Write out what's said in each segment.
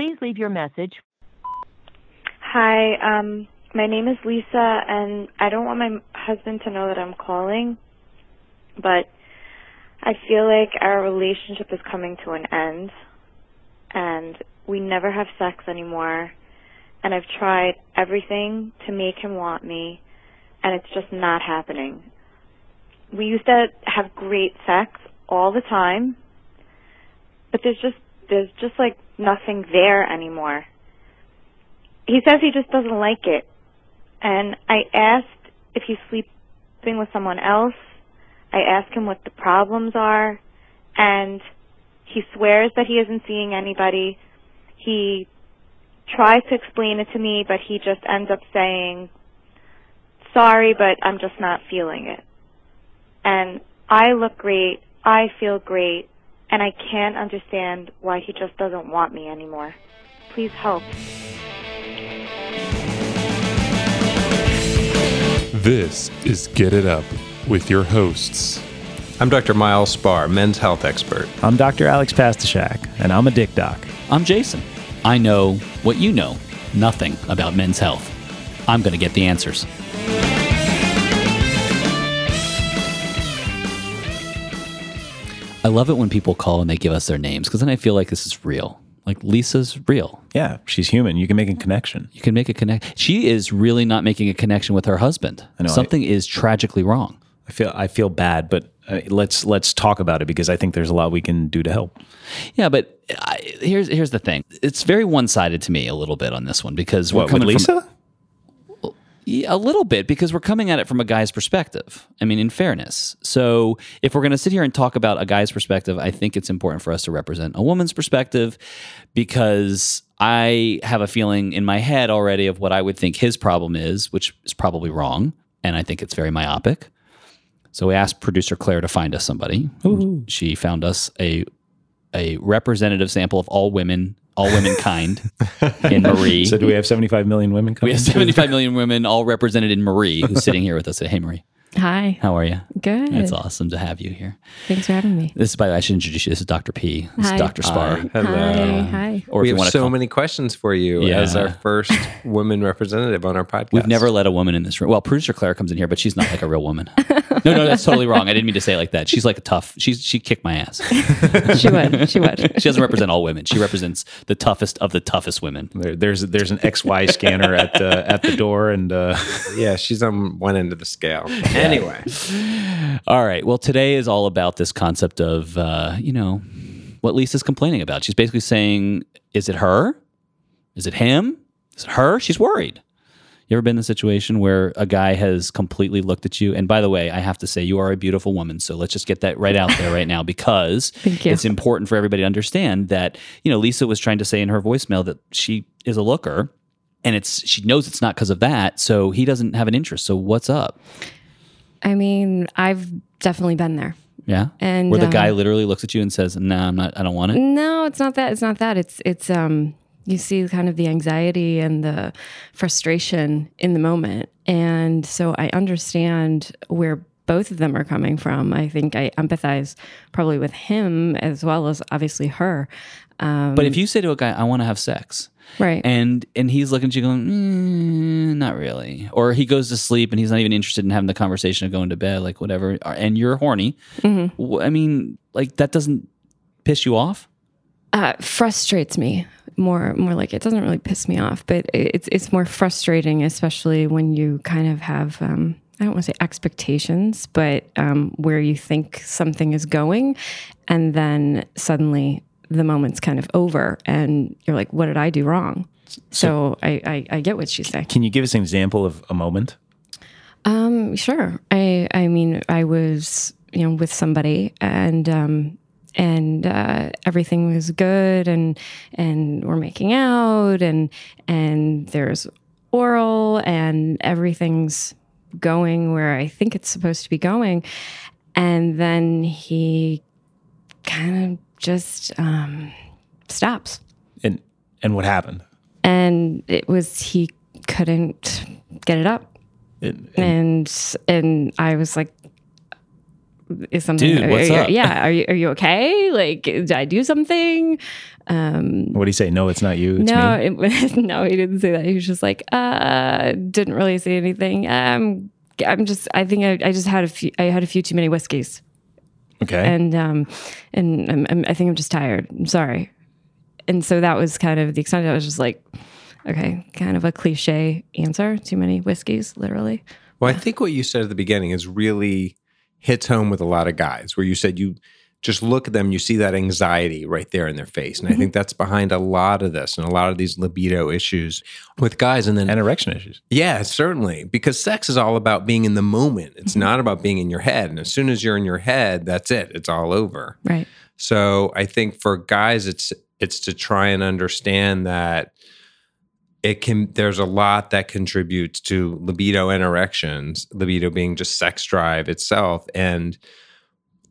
Please leave your message. Hi, um, my name is Lisa, and I don't want my husband to know that I'm calling, but I feel like our relationship is coming to an end, and we never have sex anymore, and I've tried everything to make him want me, and it's just not happening. We used to have great sex all the time, but there's just there's just like nothing there anymore. He says he just doesn't like it. And I asked if he's sleeping with someone else. I asked him what the problems are and he swears that he isn't seeing anybody. He tries to explain it to me, but he just ends up saying, sorry, but I'm just not feeling it. And I look great. I feel great and I can't understand why he just doesn't want me anymore. Please help. This is Get It Up with your hosts. I'm Dr. Miles Spar, men's health expert. I'm Dr. Alex Pastuszak, and I'm a dick doc. I'm Jason. I know what you know nothing about men's health. I'm going to get the answers. I love it when people call and they give us their names because then I feel like this is real. Like Lisa's real. Yeah, she's human. You can make a connection. You can make a connect. She is really not making a connection with her husband. I know, Something is tragically wrong. I feel I feel bad, but uh, let's let's talk about it because I think there's a lot we can do to help. Yeah, but I, here's here's the thing. It's very one sided to me a little bit on this one because we're What with coming from- Lisa? Yeah, a little bit because we're coming at it from a guy's perspective. I mean, in fairness. So, if we're going to sit here and talk about a guy's perspective, I think it's important for us to represent a woman's perspective because I have a feeling in my head already of what I would think his problem is, which is probably wrong. And I think it's very myopic. So, we asked producer Claire to find us somebody. She found us a a representative sample of all women, all womenkind in Marie. So do we have 75 million women We have 75 million women all represented in Marie, who's sitting here with us. Hey, Marie, Hi. how are you? Good. It's awesome to have you here. Thanks for having me. This is, by the way, I should introduce you. This is Dr. P. This is Hi. Dr. Spar. Hello. Hi. Hi. Or we have so call, many questions for you Yeah. as our first woman representative on our podcast. We've never let a woman in this room. Well, producer Claire comes in here, but she's not like a real woman. no, no, that's totally wrong. I didn't mean to say it like that. She's like a tough. She's she kicked my ass. She would. She would. She doesn't represent all women. She represents the toughest of the toughest women. There, there's there's an XY scanner at uh, at the door, and uh, Yeah, she's on one end of the scale. Anyway, All right. Well, today is all about this concept of, uh, you know, what Lisa's complaining about. She's basically saying, is it her? Is it him? Is it her? She's worried. You ever been in a situation where a guy has completely looked at you? And by the way, I have to say, you are a beautiful woman. So let's just get that right out there right now because it's important for everybody to understand that, you know, Lisa was trying to say in her voicemail that she is a looker and it's she knows it's not because of that. So he doesn't have an interest. So what's up? I mean, I've definitely been there. Yeah. And, where the um, guy literally looks at you and says, "No, I'm not. I don't want it." No, it's not that. It's not that. It's it's um you see kind of the anxiety and the frustration in the moment. And so I understand where both of them are coming from. I think I empathize probably with him as well as obviously her. Um, But if you say to a guy, "I want to have sex," right. and and he's looking at you going, mm, "Not really," or he goes to sleep and he's not even interested in having the conversation of going to bed, like whatever, and you're horny. Mm-hmm. I mean, like that doesn't piss you off. uh, frustrates me more more like it doesn't really piss me off but it's it's more frustrating especially when you kind of have um, I don't want to say expectations, but um, where you think something is going, and then suddenly the moment's kind of over, and you're like, "What did I do wrong?" So, I, I I get what she's saying. can you give us an example of a moment? Um, sure. I I mean, I was you know with somebody and um and uh, everything was good and and we're making out and and there's oral and everything's going where I think it's supposed to be going, and then he kind of just um, stops. And and what happened? and it was he couldn't get it up. It- and and I was like, is something Dude, what's are you- up? yeah are you are you okay like did i do something um What do you say? No, it's not you. It's no me. it, no he didn't say that he was just like uh didn't really say anything um i'm just i think i, I just had a few i had a few too many whiskeys Okay. and um and I'm, I'm, i think i'm just tired i'm sorry and so that was kind of the extent i was just like okay kind of a cliche answer too many whiskeys literally Well, I think what you said at the beginning is really hits home with a lot of guys, where you said you just look at them, you see that anxiety right there in their face. And I mm-hmm. think that's behind a lot of this and a lot of these libido issues with guys. And then, and erection issues. yeah, certainly, because sex is all about being in the moment. It's mm-hmm. not about being in your head. And as soon as you're in your head, that's it, it's all over. right So I think for guys, it's it's to try and understand that it can. There's a lot that contributes to libido and erections. Libido being just sex drive itself, and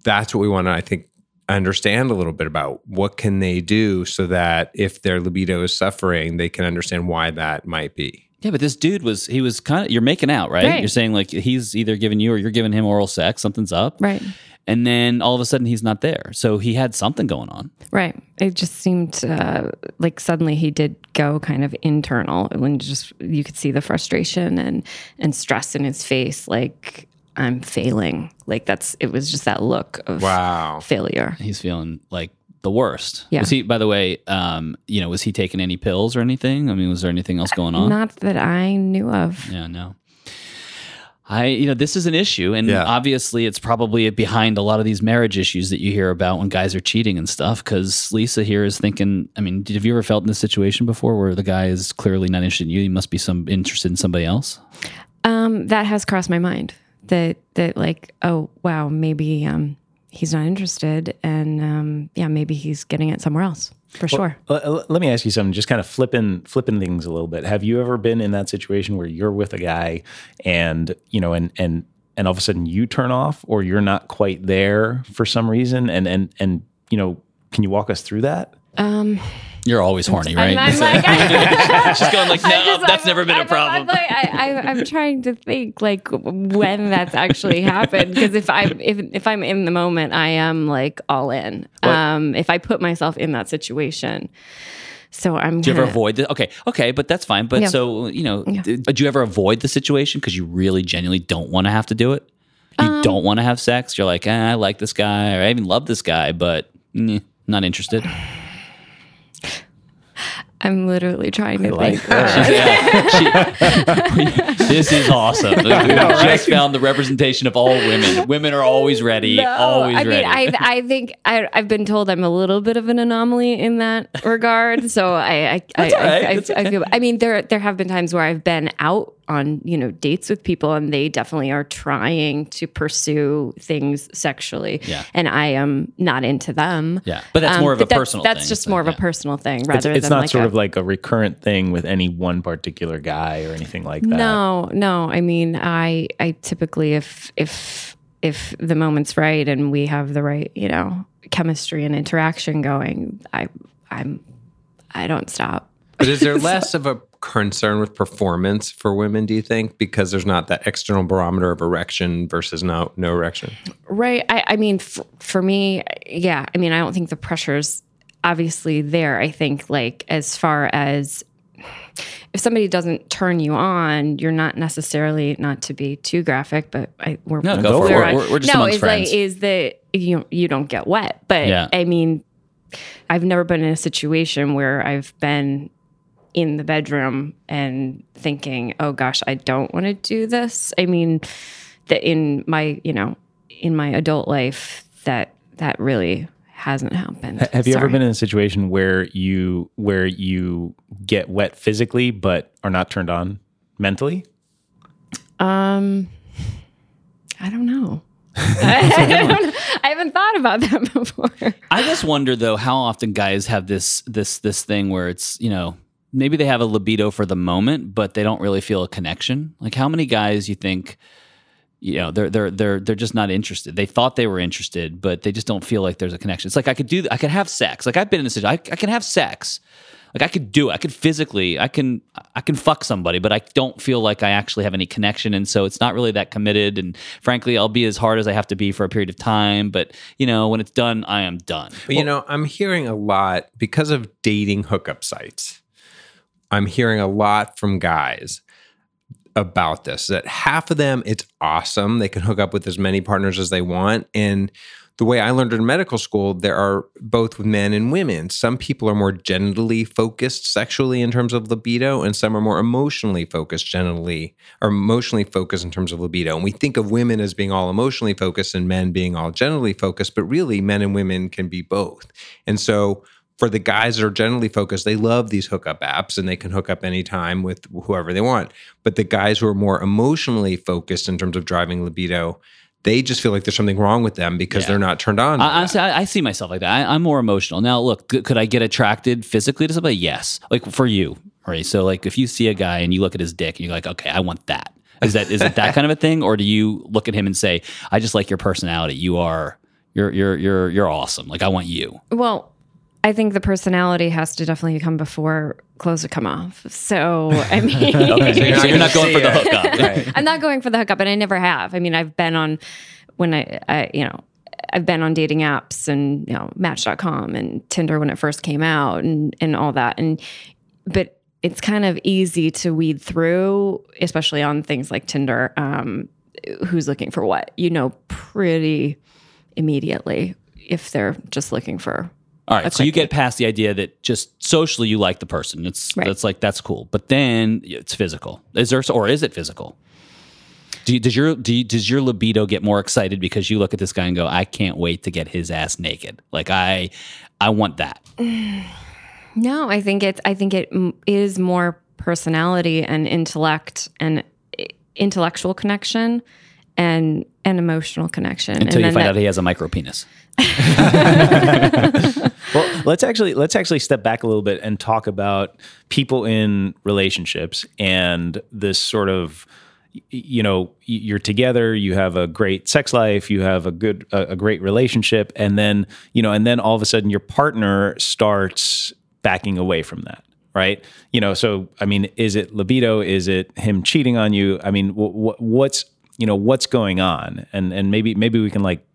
that's what we want to. I think understand a little bit about what can they do so that if their libido is suffering, they can understand why that might be. Yeah, but this dude was he was kind of you're making out, right? Right. You're saying like he's either giving you or you're giving him oral sex, something's up. right And then all of a sudden he's not there. So he had something going on. Right. It just seemed uh, like suddenly he did go kind of internal when just you could see the frustration and and stress in his face. Like I'm failing. Like that's it was just that look of Wow. failure. He's feeling like the worst. Yeah. Was he by the way, um, you know, was he taking any pills or anything? I mean, was there anything else going on? Not that I knew of. Yeah, no. I, you know, this is an issue, and Yeah. obviously, it's probably behind a lot of these marriage issues that you hear about when guys are cheating and stuff. Because Lisa here is thinking, I mean, have you ever felt in this situation before where the guy is clearly not interested in you? He must be some interested in somebody else. Um, that has crossed my mind. That that like oh wow maybe um he's not interested and um yeah maybe he's getting it somewhere else for sure. L- l- let me ask you something. Just kind of flipping flipping things a little bit. Have you ever been in that situation where you're with a guy and you know and and and all of a sudden you turn off or you're not quite there for some reason and and and you know can you walk us through that? Um, You're always horny, right? I'm, I'm like, She's going like, no, just- that's I'm- never been a I'm- problem. I'm, like, I, I'm trying to think like when that's actually happened because if I'm if, if I'm in the moment, I am like all in. Um, if I put myself in that situation, so I'm. Do you ever avoid the okay, okay, but that's fine. But Yeah. so you know, Yeah. do you ever avoid the situation because you really genuinely don't want to have to do it? You Um, don't want to have sex. You're like, eh, I like this guy, or I even love this guy, but mm, not interested. I'm literally trying to like think. Yeah, she- this is awesome. We just found the representation of all women. Women are always ready, always I ready. mean, I I think I, I've been told I'm a little bit of an anomaly in that regard. So I I I, That's all right. I, I, That's I feel. I mean, there there have been times where I've been out on you know dates with people, and they definitely are trying to pursue things sexually. Yeah. and I am not into them. yeah, but that's Um, more of a but that's- personal. That's thing. just It's more like, of a personal thing It's, rather it's than not like sort a, of like a recurrent thing with any one particular guy or anything like that. No, no. I mean, I I typically if if if the moment's right and we have the right, you know, chemistry and interaction going, I I'm I don't stop. But is there less of a concern with performance for women, do you think? Because there's not that external barometer of erection versus no no erection. Right. I, I mean, f- for me, yeah. I mean, I don't think the pressure's obviously there. I think, like, as far as if somebody doesn't turn you on, you're not necessarily not to be too graphic, but I, we're No, go for it. we're- We're- we're- we're just no, amongst is friends. like is that you you don't get wet, but Yeah. I mean, I've never been in a situation where I've been in the bedroom and thinking, "Oh gosh, I don't want to do this." I mean, that in my you know in my adult life that that really hasn't happened. Have you ever been in a situation where you where you get wet physically but are not turned on mentally? Um, I don't know. I, don't, I haven't thought about that before. I just wonder though how often guys have this this this thing where it's you know maybe they have a libido for the moment, but they don't really feel a connection. Like how many guys you think you know they're they're they're they're just not interested. They thought they were interested, but they just don't feel like there's a connection. It's like I could do I could have sex. Like I've been in this situation. I, I can have sex. Like I could do it. I could physically I can I can fuck somebody, but I don't feel like I actually have any connection and so it's not really that committed and frankly I'll be as hard as I have to be for a period of time, but you know, when it's done, I am done. But you know, I'm hearing a lot because of dating hookup sites. I'm hearing a lot from guys about this that half of them it's awesome. They can hook up with as many partners as they want and the way I learned in medical school, there are both with men and women. Some people are more genitally focused sexually in terms of libido, and some are more emotionally focused genitally or emotionally focused in terms of libido. And we think of women as being all emotionally focused and men being all genitally focused, but really men and women can be both. And so for the guys that are generally focused, they love these hookup apps and they can hook up anytime with whoever they want. But the guys who are more emotionally focused in terms of driving libido, they just feel like there's something wrong with them because Yeah. they're not turned on. I, honestly, I, I see myself like that. I, I'm more emotional. Now, look, c- could I get attracted physically to somebody? Yes. Like for you, right? So, like, if you see a guy and you look at his dick and you're like, okay, I want that. Is that is it that kind of a thing, or do you look at him and say, I just like your personality. You are you're you're you're you're awesome. Like I want you. Well, I think the personality has to definitely come before clothes to come off. So I mean, Okay, so you're, so you're not going for the hookup. I'm not going for the hookup, and I never have. I mean, I've been on when I, I you know, I've been on dating apps and you know, Match.com and Tinder when it first came out, and and all that, and but it's kind of easy to weed through, especially on things like Tinder. Um, who's looking for what? You know, pretty immediately if they're just looking for All right, so you get past the idea that just socially you like the person. It's Right. that's like that's cool, but then it's physical. Is there or is it physical? Do you, does your do you, does your libido get more excited because you look at this guy and go, I can't wait to get his ass naked. Like I, I want that. No, I think it's I think it is more personality and intellect and intellectual connection and and emotional connection. Until and you find that- out he has a micro penis. Well, let's actually let's actually step back a little bit and talk about people in relationships and this sort of you know you're together you have a great sex life you have a good a, a great relationship and then you know and then all of a sudden your partner starts backing away from that right you know so i mean is it libido is it him cheating on you i mean wh- wh- what's you know what's going on and and maybe maybe we can like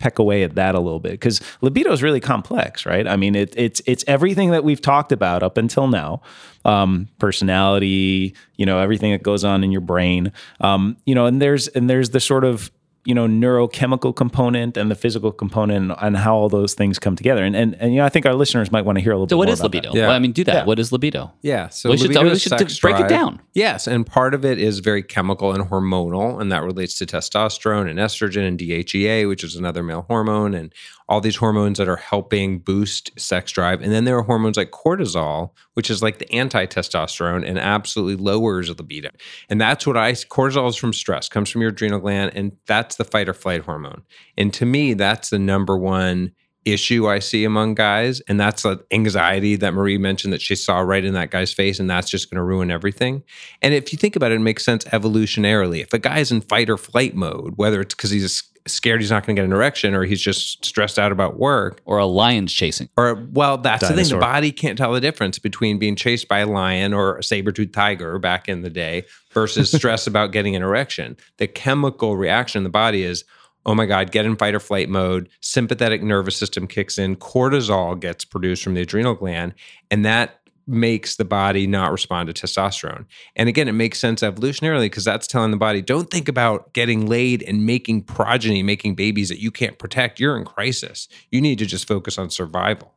peck away at that a little bit because libido is really complex, right? I mean, it, it's it's everything that we've talked about up until now, um, personality, you know, everything that goes on in your brain, um, you know, and there's and there's the sort of you know neurochemical component and the physical component and how all those things come together. And and, and you know, I think our listeners might want to hear a little So bit what more is about libido? Yeah. Well, I mean, do that. Yeah. What is libido? Yeah. So We should- libido we is should sex break it down. Yes, and part of it is very chemical and hormonal, and that relates to testosterone and estrogen and DHEA, which is another male hormone, and all these hormones that are helping boost sex drive. And then there are hormones like cortisol, which is like the anti-testosterone and absolutely lowers libido. And that's what I cortisol is from stress, comes from your adrenal gland, and that's the fight or flight hormone. And to me, that's the number one issue I see among guys. And that's the anxiety that Marie mentioned that she saw right in that guy's face. And that's just going to ruin everything. And if you think about it, it makes sense evolutionarily. If a guy's in fight or flight mode, whether it's because he's scared he's not going to get an erection or he's just stressed out about work, Or a lion's chasing? or well, that's the thing. The body can't tell the difference between being chased by a lion or a saber-toothed tiger back in the day versus stress about getting an erection. The chemical reaction in the body is, oh my God, get in fight or flight mode. Sympathetic nervous system kicks in. Cortisol gets produced from the adrenal gland, and that makes the body not respond to testosterone. And again, it makes sense evolutionarily because that's telling the body, don't think about getting laid and making progeny, making babies that you can't protect. You're in crisis. You need to just focus on survival.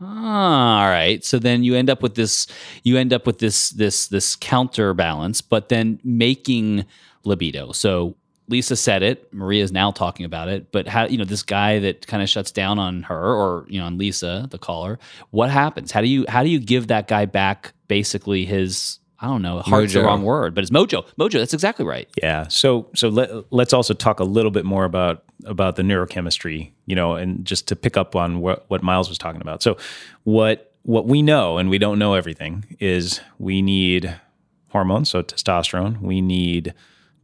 Ah, all right. So then you end up with this. You end up with this this this counterbalance, but then making libido. So Lisa said it. Maria is now talking about it. But how you know this guy that kind of shuts down on her, or you know on Lisa, the caller. What happens? How do you how do you give that guy back basically his I don't know. Heart's the wrong word, but it's mojo. Mojo. That's exactly right. Yeah. So so let, let's also talk a little bit more about about the neurochemistry, you know, and just to pick up on what what Miles was talking about. So what what we know and we don't know everything is we need hormones, so testosterone, we need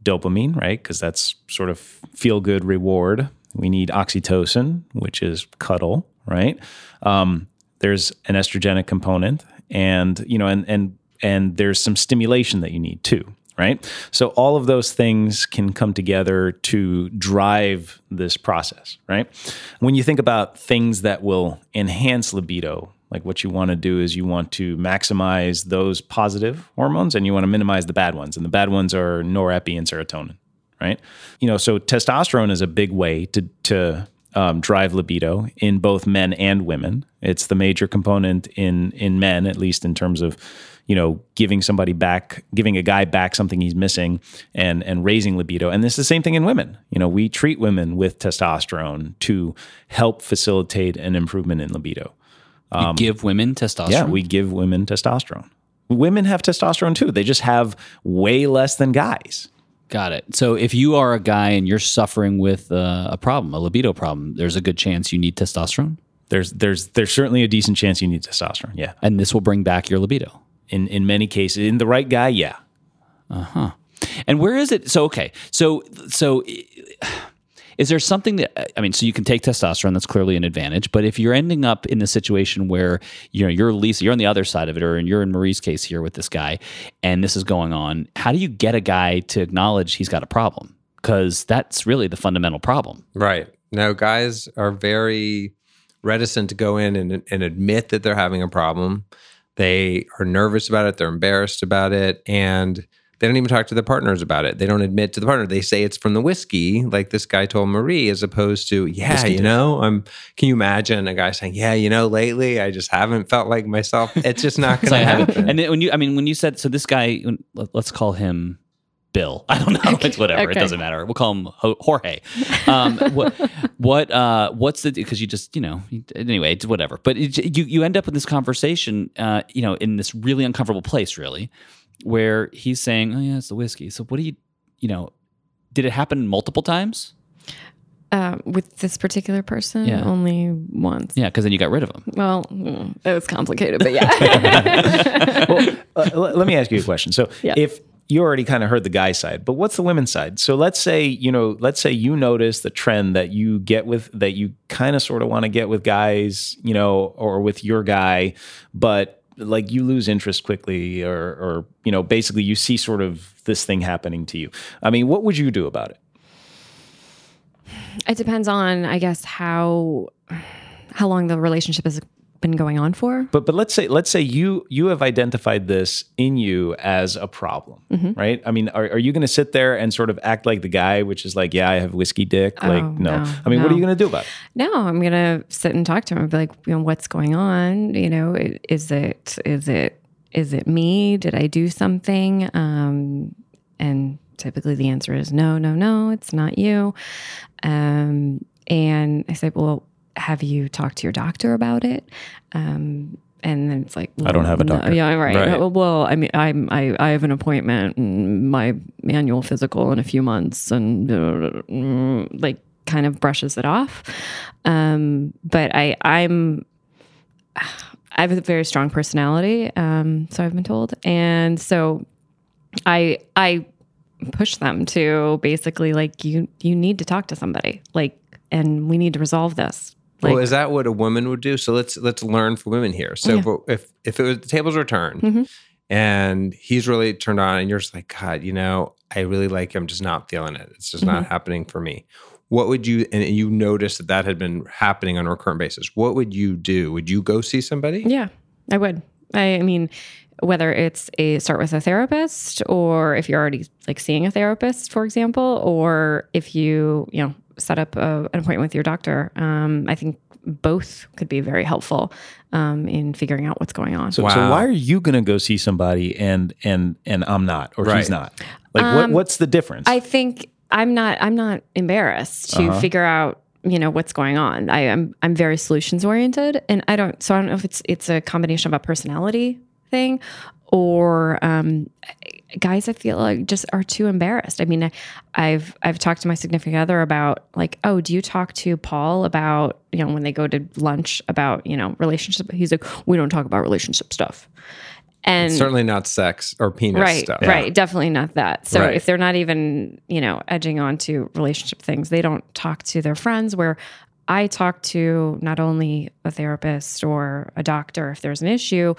dopamine, right? Because that's sort of feel good reward. We need oxytocin, which is cuddle, right? Um, there's an estrogenic component, and you know, and and and there's some stimulation that you need too, right? So all of those things can come together to drive this process, right? When you think about things that will enhance libido, like what you want to do is you want to maximize those positive hormones and you want to minimize the bad ones. And the bad ones are norepi and serotonin, right? You know, so testosterone is a big way to to um, drive libido in both men and women. It's the major component in in men, at least in terms of you know giving somebody back, giving a guy back something he's missing, and and raising libido. And this is the same thing in women. You know, we treat women with testosterone to help facilitate an improvement in libido. You give women testosterone. Um, Yeah, we give women testosterone. Women have testosterone too. They just have way less than guys. Got it. So if you are a guy and you're suffering with uh, a problem, a libido problem, there's a good chance you need testosterone, There's there's there's certainly a decent chance you need testosterone. Yeah. and this will bring back your libido. In in many cases, in the right guy, yeah. Uh huh. And where is it? So okay, so so is there something that I mean? So you can take testosterone. That's clearly an advantage. But if you're ending up in the situation where you know you're Lisa, you're on the other side of it, or you're in Marie's case here with this guy, and this is going on, how do you get a guy to acknowledge he's got a problem? Because that's really the fundamental problem. Right. Now, guys are very reticent to go in and, and admit that they're having a problem. They are nervous about it. They're embarrassed about it. And they don't even talk to their partners about it. They don't admit to the partner. They say it's from the whiskey, like this guy told Marie, as opposed to, yeah, you know, I'm, can you imagine a guy saying, yeah, you know, lately I just haven't felt like myself. It's just not going So to I have it. happen. And then when you, I mean, when you said so, this guy, let- let's call him Bill. I don't know. It's whatever. It doesn't matter. We'll call him Jorge. Um, what, what, uh, what's the? Because you just, you know, anyway, it's whatever. But it, you, you end up in this conversation, uh, you know, in this really uncomfortable place, really, where he's saying, "Oh yeah, it's the whiskey." So what do you, you know, did it happen multiple times? Uh, with this particular person, Yeah. only once. Yeah, because then you got rid of him. Well, mm, it was complicated, but yeah. well, uh, l- let me ask you a question. So, Yeah. if you already kind of heard the guy side, but what's the women's side? So let's say you know, let's say you notice the trend that you get with that you kind of sort of want to get with guys, you know, or with your guy, but like you lose interest quickly, or or you know, basically you see sort of this thing happening to you. I mean, what would you do about it? it depends on, I guess, how how long the relationship has been going on for. But but let's say let's say you you have identified this in you as a problem, Mm-hmm. right? I mean, are, are you going to sit there and sort of act like the guy, which is like, yeah, I have whiskey dick? Like, Oh, no. no, I mean, what are you going to do about it? No, I'm gonna sit and talk to him and be like, you know, what's going on? You know, is it is it is it me? Did I do something? Um, and typically the answer is no, no, no, it's not you. Um, and I said, well, have you talked to your doctor about it? Um, and then it's like, I don't have a no- doctor. yeah, right. Right. Well, I mean, I'm I, I have an appointment, and my annual physical in a few months, and uh, like kind of brushes it off. Um, but I I'm I have a very strong personality, um, so I've been told, and so I I push them to basically like you you need to talk to somebody like and we need to resolve this like well, is that what a woman would do? So let's let's learn from women here. So Yeah. if if it was the tables were turned Mhm. and he's really turned on, and you're just like, God, you know, I really like him, just not feeling it. It's just Mm-hmm. not happening for me. What would you? And you noticed that that had been happening on a recurrent basis. What would you do? Would you go see somebody? Yeah, I would. I, I mean, whether it's a start with a therapist or if you're already like seeing a therapist, for example, or if you, you know, set up a, an appointment with your doctor, um, I think both could be very helpful um, in figuring out what's going on. So, so why are you going to go see somebody and and and I'm not, or Right. he's not? Like, what what's the difference? Um, I think I'm not I'm not embarrassed to figure out you know what's going on. I am I'm very solutions oriented, and I don't so I don't know if it's it's a combination of a personality thing or um, guys I feel like just are too embarrassed. I mean, I, I've I've talked to my significant other about like, oh, do you talk to Paul about you know when they go to lunch about you know relationship? He's like, we don't talk about relationship stuff and Certainly not sex or penis right stuff. right definitely not that so Right. if they're not even you know edging on to relationship things they don't talk to their friends where i talk to not only a therapist or a doctor if there's an issue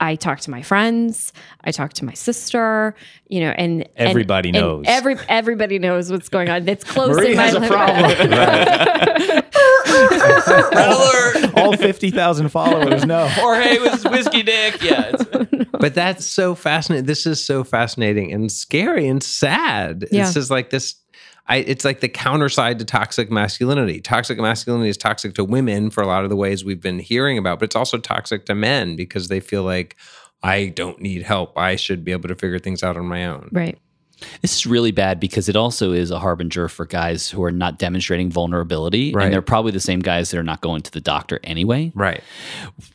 i talk to my friends i talk to my sister you know and and- Everybody and knows. every everybody knows what's going on it's close Marie in my has a life. problem. Red alert! All 50,000 followers know. Jorge was whiskey dick. Yeah. it's- But that's so fascinating. This is so fascinating and scary and sad. Yeah. It's just like this. I, it's like the counter side to toxic masculinity. Toxic masculinity is toxic to women for a lot of the ways we've been hearing about, but it's also toxic to men because they feel like I don't need help. I should be able to figure things out on my own. right This is really bad because it also is a harbinger for guys who are not demonstrating vulnerability. Right. And they're probably the same guys that are not going to the doctor anyway. Right.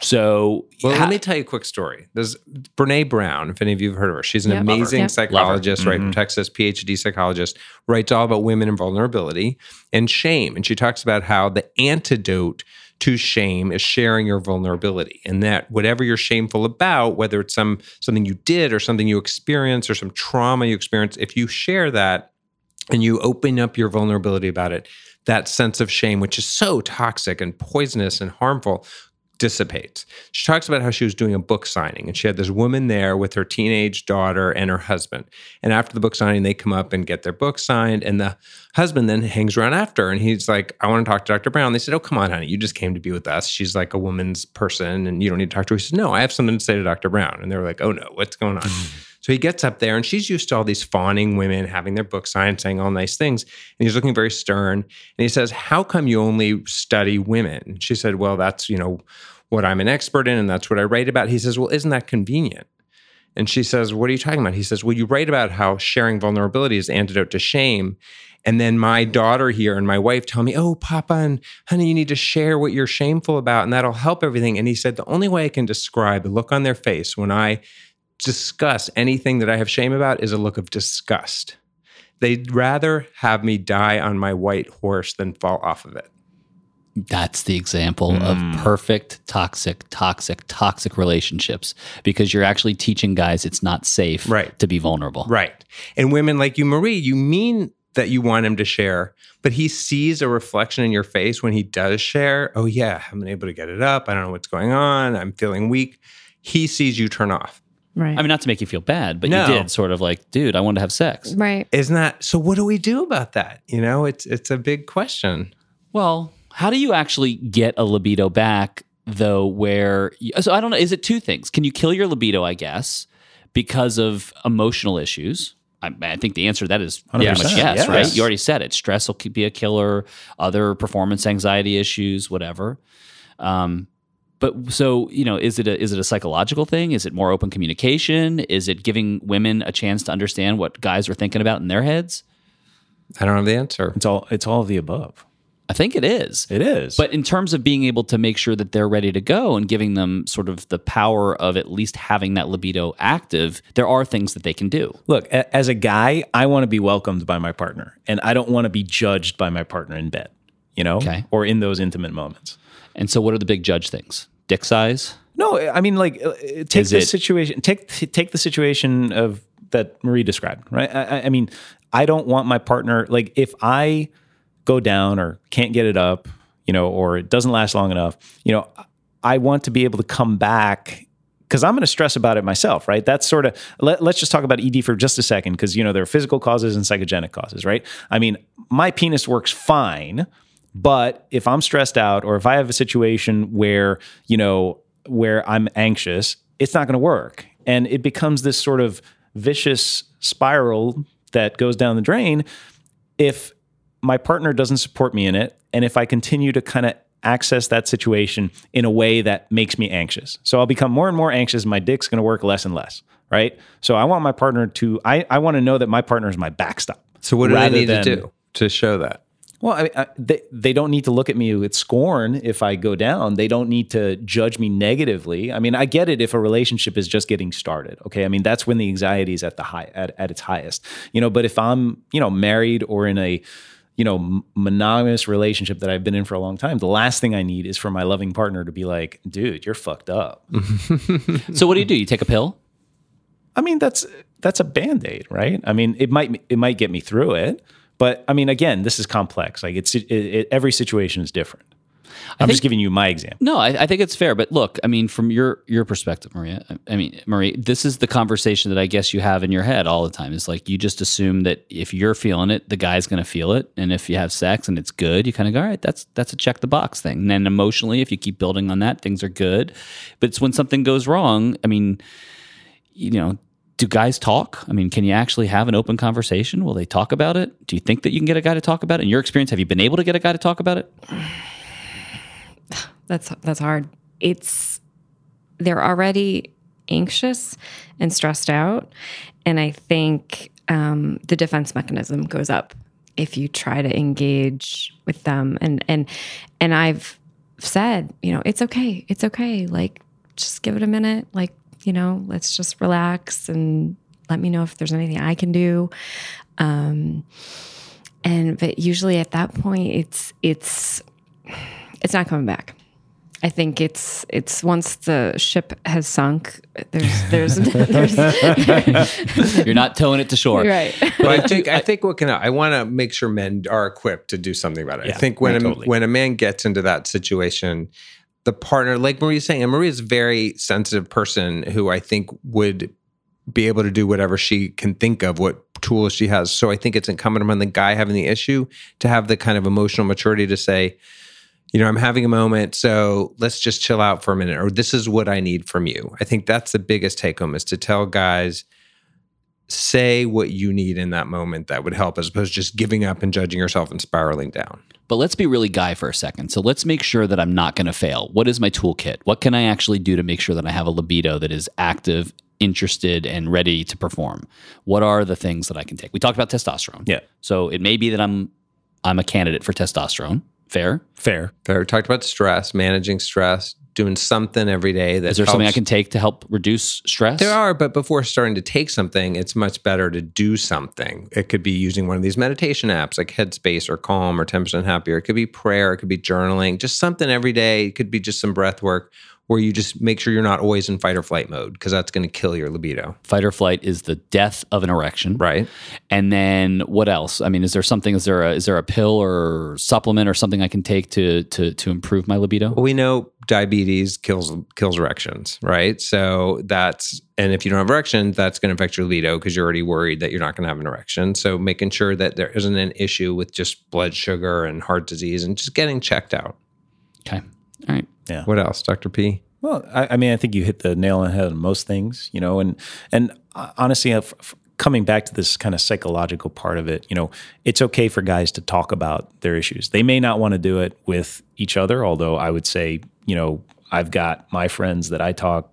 So, Well, ha- let me tell you a quick story. There's Brene Brown, if any of you have heard of her. She's an Yep. Love her. amazing Yep. psychologist, right, from mm-hmm. Texas, PhD psychologist, writes all about women and vulnerability and shame. And she talks about how the antidote to shame is sharing your vulnerability. And that whatever you're shameful about whether it's some something you did or something you experienced or some trauma you experienced if you share that and you open up your vulnerability about it that sense of shame which is so toxic and poisonous and harmful dissipates. She talks about how she was doing a book signing and she had this woman there with her teenage daughter and her husband. And after the book signing, they come up and get their book signed. And the husband then hangs around after and he's like, I want to talk to Dr. Brown. They said, Oh, come on, honey, you just came to be with us. She's like a woman's person and you don't need to talk to her. He says, No, I have something to say to Dr. Brown. And they were like, Oh no, what's going on? So he gets up there and she's used to all these fawning women having their book signed, saying all nice things. And he's looking very stern. And he says, How come you only study women? And she said, Well, that's, you know, what I'm an expert in and that's what I write about. He says, Well, isn't that convenient? And she says, What are you talking about? He says, Well, you write about how sharing vulnerability is antidote to shame. And then my daughter here and my wife tell me, Oh, Papa and honey, you need to share what you're shameful about, and that'll help everything. And he said, The only way I can describe the look on their face when I discuss anything that I have shame about is a look of disgust. They'd rather have me die on my white horse than fall off of it. That's the example of hmm. perfect toxic, toxic, toxic relationships because you're actually teaching guys it's not safe Right. to be vulnerable. Right. And women like you, Marie, you mean that you want him to share, but he sees a reflection in your face when he does share. Oh, yeah, I haven't been able to get it up. I don't know what's going on. I'm feeling weak. He sees you turn off. Right I mean, not to make you feel bad, but No. you did sort of like, dude, I wanted to have sex. right Isn't that so? What do we do about that? You know, it's it's a big question. Well, how do you actually get a libido back though? Where so I don't know. Is it two things? Can you kill your libido? I guess because of emotional issues. I, I think the answer to that is pretty 100%, much yes, yes. right? You already said it. Stress will be a killer. Other performance anxiety issues, whatever. Um, but so you know, is it a is it a psychological thing? Is it more open communication? Is it giving women a chance to understand what guys are thinking about in their heads? I don't have the answer. It's all it's all of the above. I think it is. It is. But in terms of being able to make sure that they're ready to go and giving them sort of the power of at least having that libido active, there are things that they can do. look, a- as a guy, I want to be welcomed by my partner, and I don't want to be judged by my partner in bed. You know, Okay. or in those intimate moments. And so, what are the big judge things? Dick size? No, I mean, like, uh, take Is the it- situation. Take take the situation of that Marie described, right? I, I- mean, I don't want my partner like if I go down or can't get it up, you know, or it doesn't last long enough, you know, I want to be able to come back because I'm going to stress about it myself, right? That's sort of let, let's just talk about ED for just a second because you know there are physical causes and psychogenic causes, right? I mean, my penis works fine, but if I'm stressed out or if I have a situation where, you know, where I'm anxious, it's not going to work. And it becomes this sort of vicious spiral that goes down the drain if my partner doesn't support me in it and if I continue to kind of access that situation in a way that makes me anxious. So I'll become more and more anxious. My dick's going to work less and less, right? So I want my partner to, I, I want to know that my partner is my backstop. So what do rather need than- to do to show that? Well, I, I, they they don't need to look at me with scorn if I go down. They don't need to judge me negatively. I mean, I get it if a relationship is just getting started. Okay, I mean that's when the anxiety is at the high at, at its highest. You know, but if I'm you know married or in a you know monogamous relationship that I've been in for a long time, the last thing I need is for my loving partner to be like, "Dude, you're fucked up." So, what do you do? You take a pill? I mean, that's that's a band aid, right? I mean, it might it might get me through it, but I mean, again, this is complex. Like it's it, it, every situation is different. I'm just giving you my example. No, I, I think it's fair. But look, I mean, from your your perspective, Maria. I mean, Marie, this is the conversation that I guess you have in your head all the time. Is like you just assume that if you're feeling it, the guy's going to feel it, and if you have sex and it's good, you kind of go, all right, that's that's a check the box thing. And then emotionally, if you keep building on that, things are good. But it's when something goes wrong. I mean, you know. Do guys talk? I mean, can you actually have an open conversation? Will they talk about it? Do you think that you can get a guy to talk about it? In your experience, have you been able to get a guy to talk about it? That's that's hard. It's they're already anxious and stressed out, and I think um, the defense mechanism goes up if you try to engage with them. And and and I've said, you know, it's okay, it's okay. Like, just give it a minute. Like, you know, let's just relax and let me know if there's anything I can do. Um, and but usually at that point, it's it's it's not coming back. I think it's it's once the ship has sunk, there's there's, there's You're not towing it to shore. right. But I think I think what can I, I want to make sure men are equipped to do something about it. Yeah, I think when yeah, a, totally. when a man gets into that situation, the partner, like Maria's saying, and Maria's a very sensitive person who I think would be able to do whatever she can think of, what tools she has. So I think it's incumbent on the guy having the issue to have the kind of emotional maturity to say, you know, I'm having a moment, so let's just chill out for a minute, or this is what I need from you. I think that's the biggest take home is to tell guys, say what you need in that moment that would help, as opposed to just giving up and judging yourself and spiraling down. But let's be really guy for a second. So let's make sure that I'm not going to fail. What is my toolkit? What can I actually do to make sure that I have a libido that is active, interested, and ready to perform? What are the things that I can take? We talked about testosterone. Yeah. So it may be that I'm I'm a candidate for testosterone. Fair. Fair. Fair. We talked about stress, managing stress, doing something every day. That Is there something I can take to help reduce stress? There are, but before starting to take something, it's much better to do something. It could be using one of these meditation apps like Headspace or Calm or 10% Happier. It could be prayer. It could be journaling, just something every day. It could be just some breath work where you just make sure you're not always in fight or flight mode because that's going to kill your libido. Fight or flight is the death of an erection. Right. And then what else? I mean, is there something? Is there a is there a pill or supplement or something I can take to to to improve my libido? Well, we know diabetes kills kills erections, right? So that's and if you don't have erections, that's going to affect your libido because you're already worried that you're not going to have an erection. So making sure that there isn't an issue with just blood sugar and heart disease and just getting checked out. Okay. All right. What else, Dr. P? Well, I, I mean, I think you hit the nail on the head on most things, you know, and and uh, honestly, coming back to this kind of psychological part of it, you know, it's okay for guys to talk about their issues. They may not want to do it with each other, although I would say, you know, I've got my friends that I talk,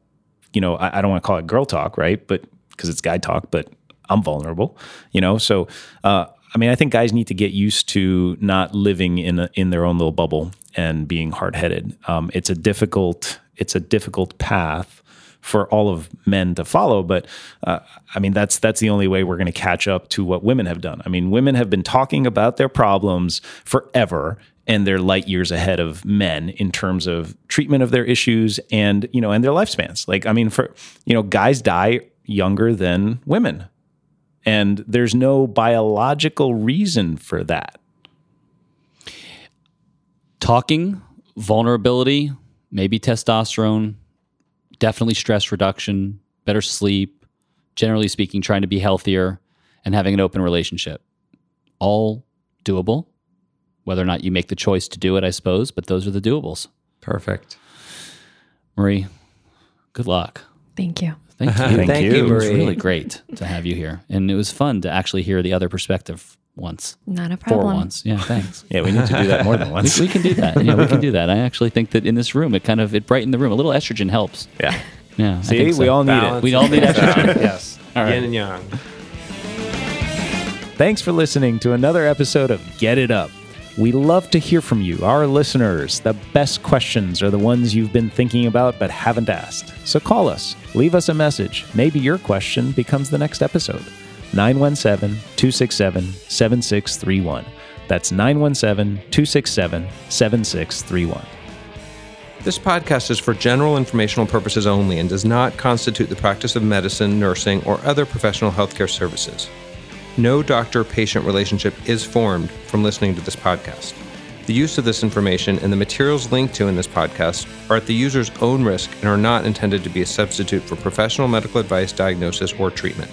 you know, I, I don't want to call it girl talk, right? But because it's guy talk, but I'm vulnerable, you know, so. uh I mean, I think guys need to get used to not living in a, in their own little bubble and being hard headed. Um, it's a difficult it's a difficult path for all of men to follow. But uh, I mean, that's that's the only way we're going to catch up to what women have done. I mean, women have been talking about their problems forever. And they're light years ahead of men in terms of treatment of their issues and you know and their lifespans. Like I mean, for you know, guys die younger than women, and there's no biological reason for that. Talking, vulnerability, maybe testosterone, definitely stress reduction, better sleep, generally speaking, trying to be healthier and having an open relationship. All doable. Whether or not you make the choice to do it, I suppose, but those are the doables. Perfect. Marie, good luck. Thank you. Thank you. Thank Thank you. you, It was really great to have you here. And it was fun to actually hear the other perspective once. Not a problem. For problem. once. Yeah, thanks. Yeah, we need to do that more than once. we can do that. Yeah, we can do that. I actually think that in this room, it kind of it brightened the room. A little estrogen helps. Yeah. Yeah. I See, think so. we all need Balance. it. we all need estrogen. yes. All right. Yin and yang. Thanks for listening to another episode of Get It Up. We love to hear from you, our listeners. The best questions are the ones you've been thinking about but haven't asked. So call us, leave us a message. Maybe your question becomes the next episode. 917 267 7631. That's 917 267 7631. This podcast is for general informational purposes only and does not constitute the practice of medicine, nursing, or other professional healthcare services. No doctor patient relationship is formed from listening to this podcast. The use of this information and the materials linked to in this podcast are at the user's own risk and are not intended to be a substitute for professional medical advice, diagnosis, or treatment.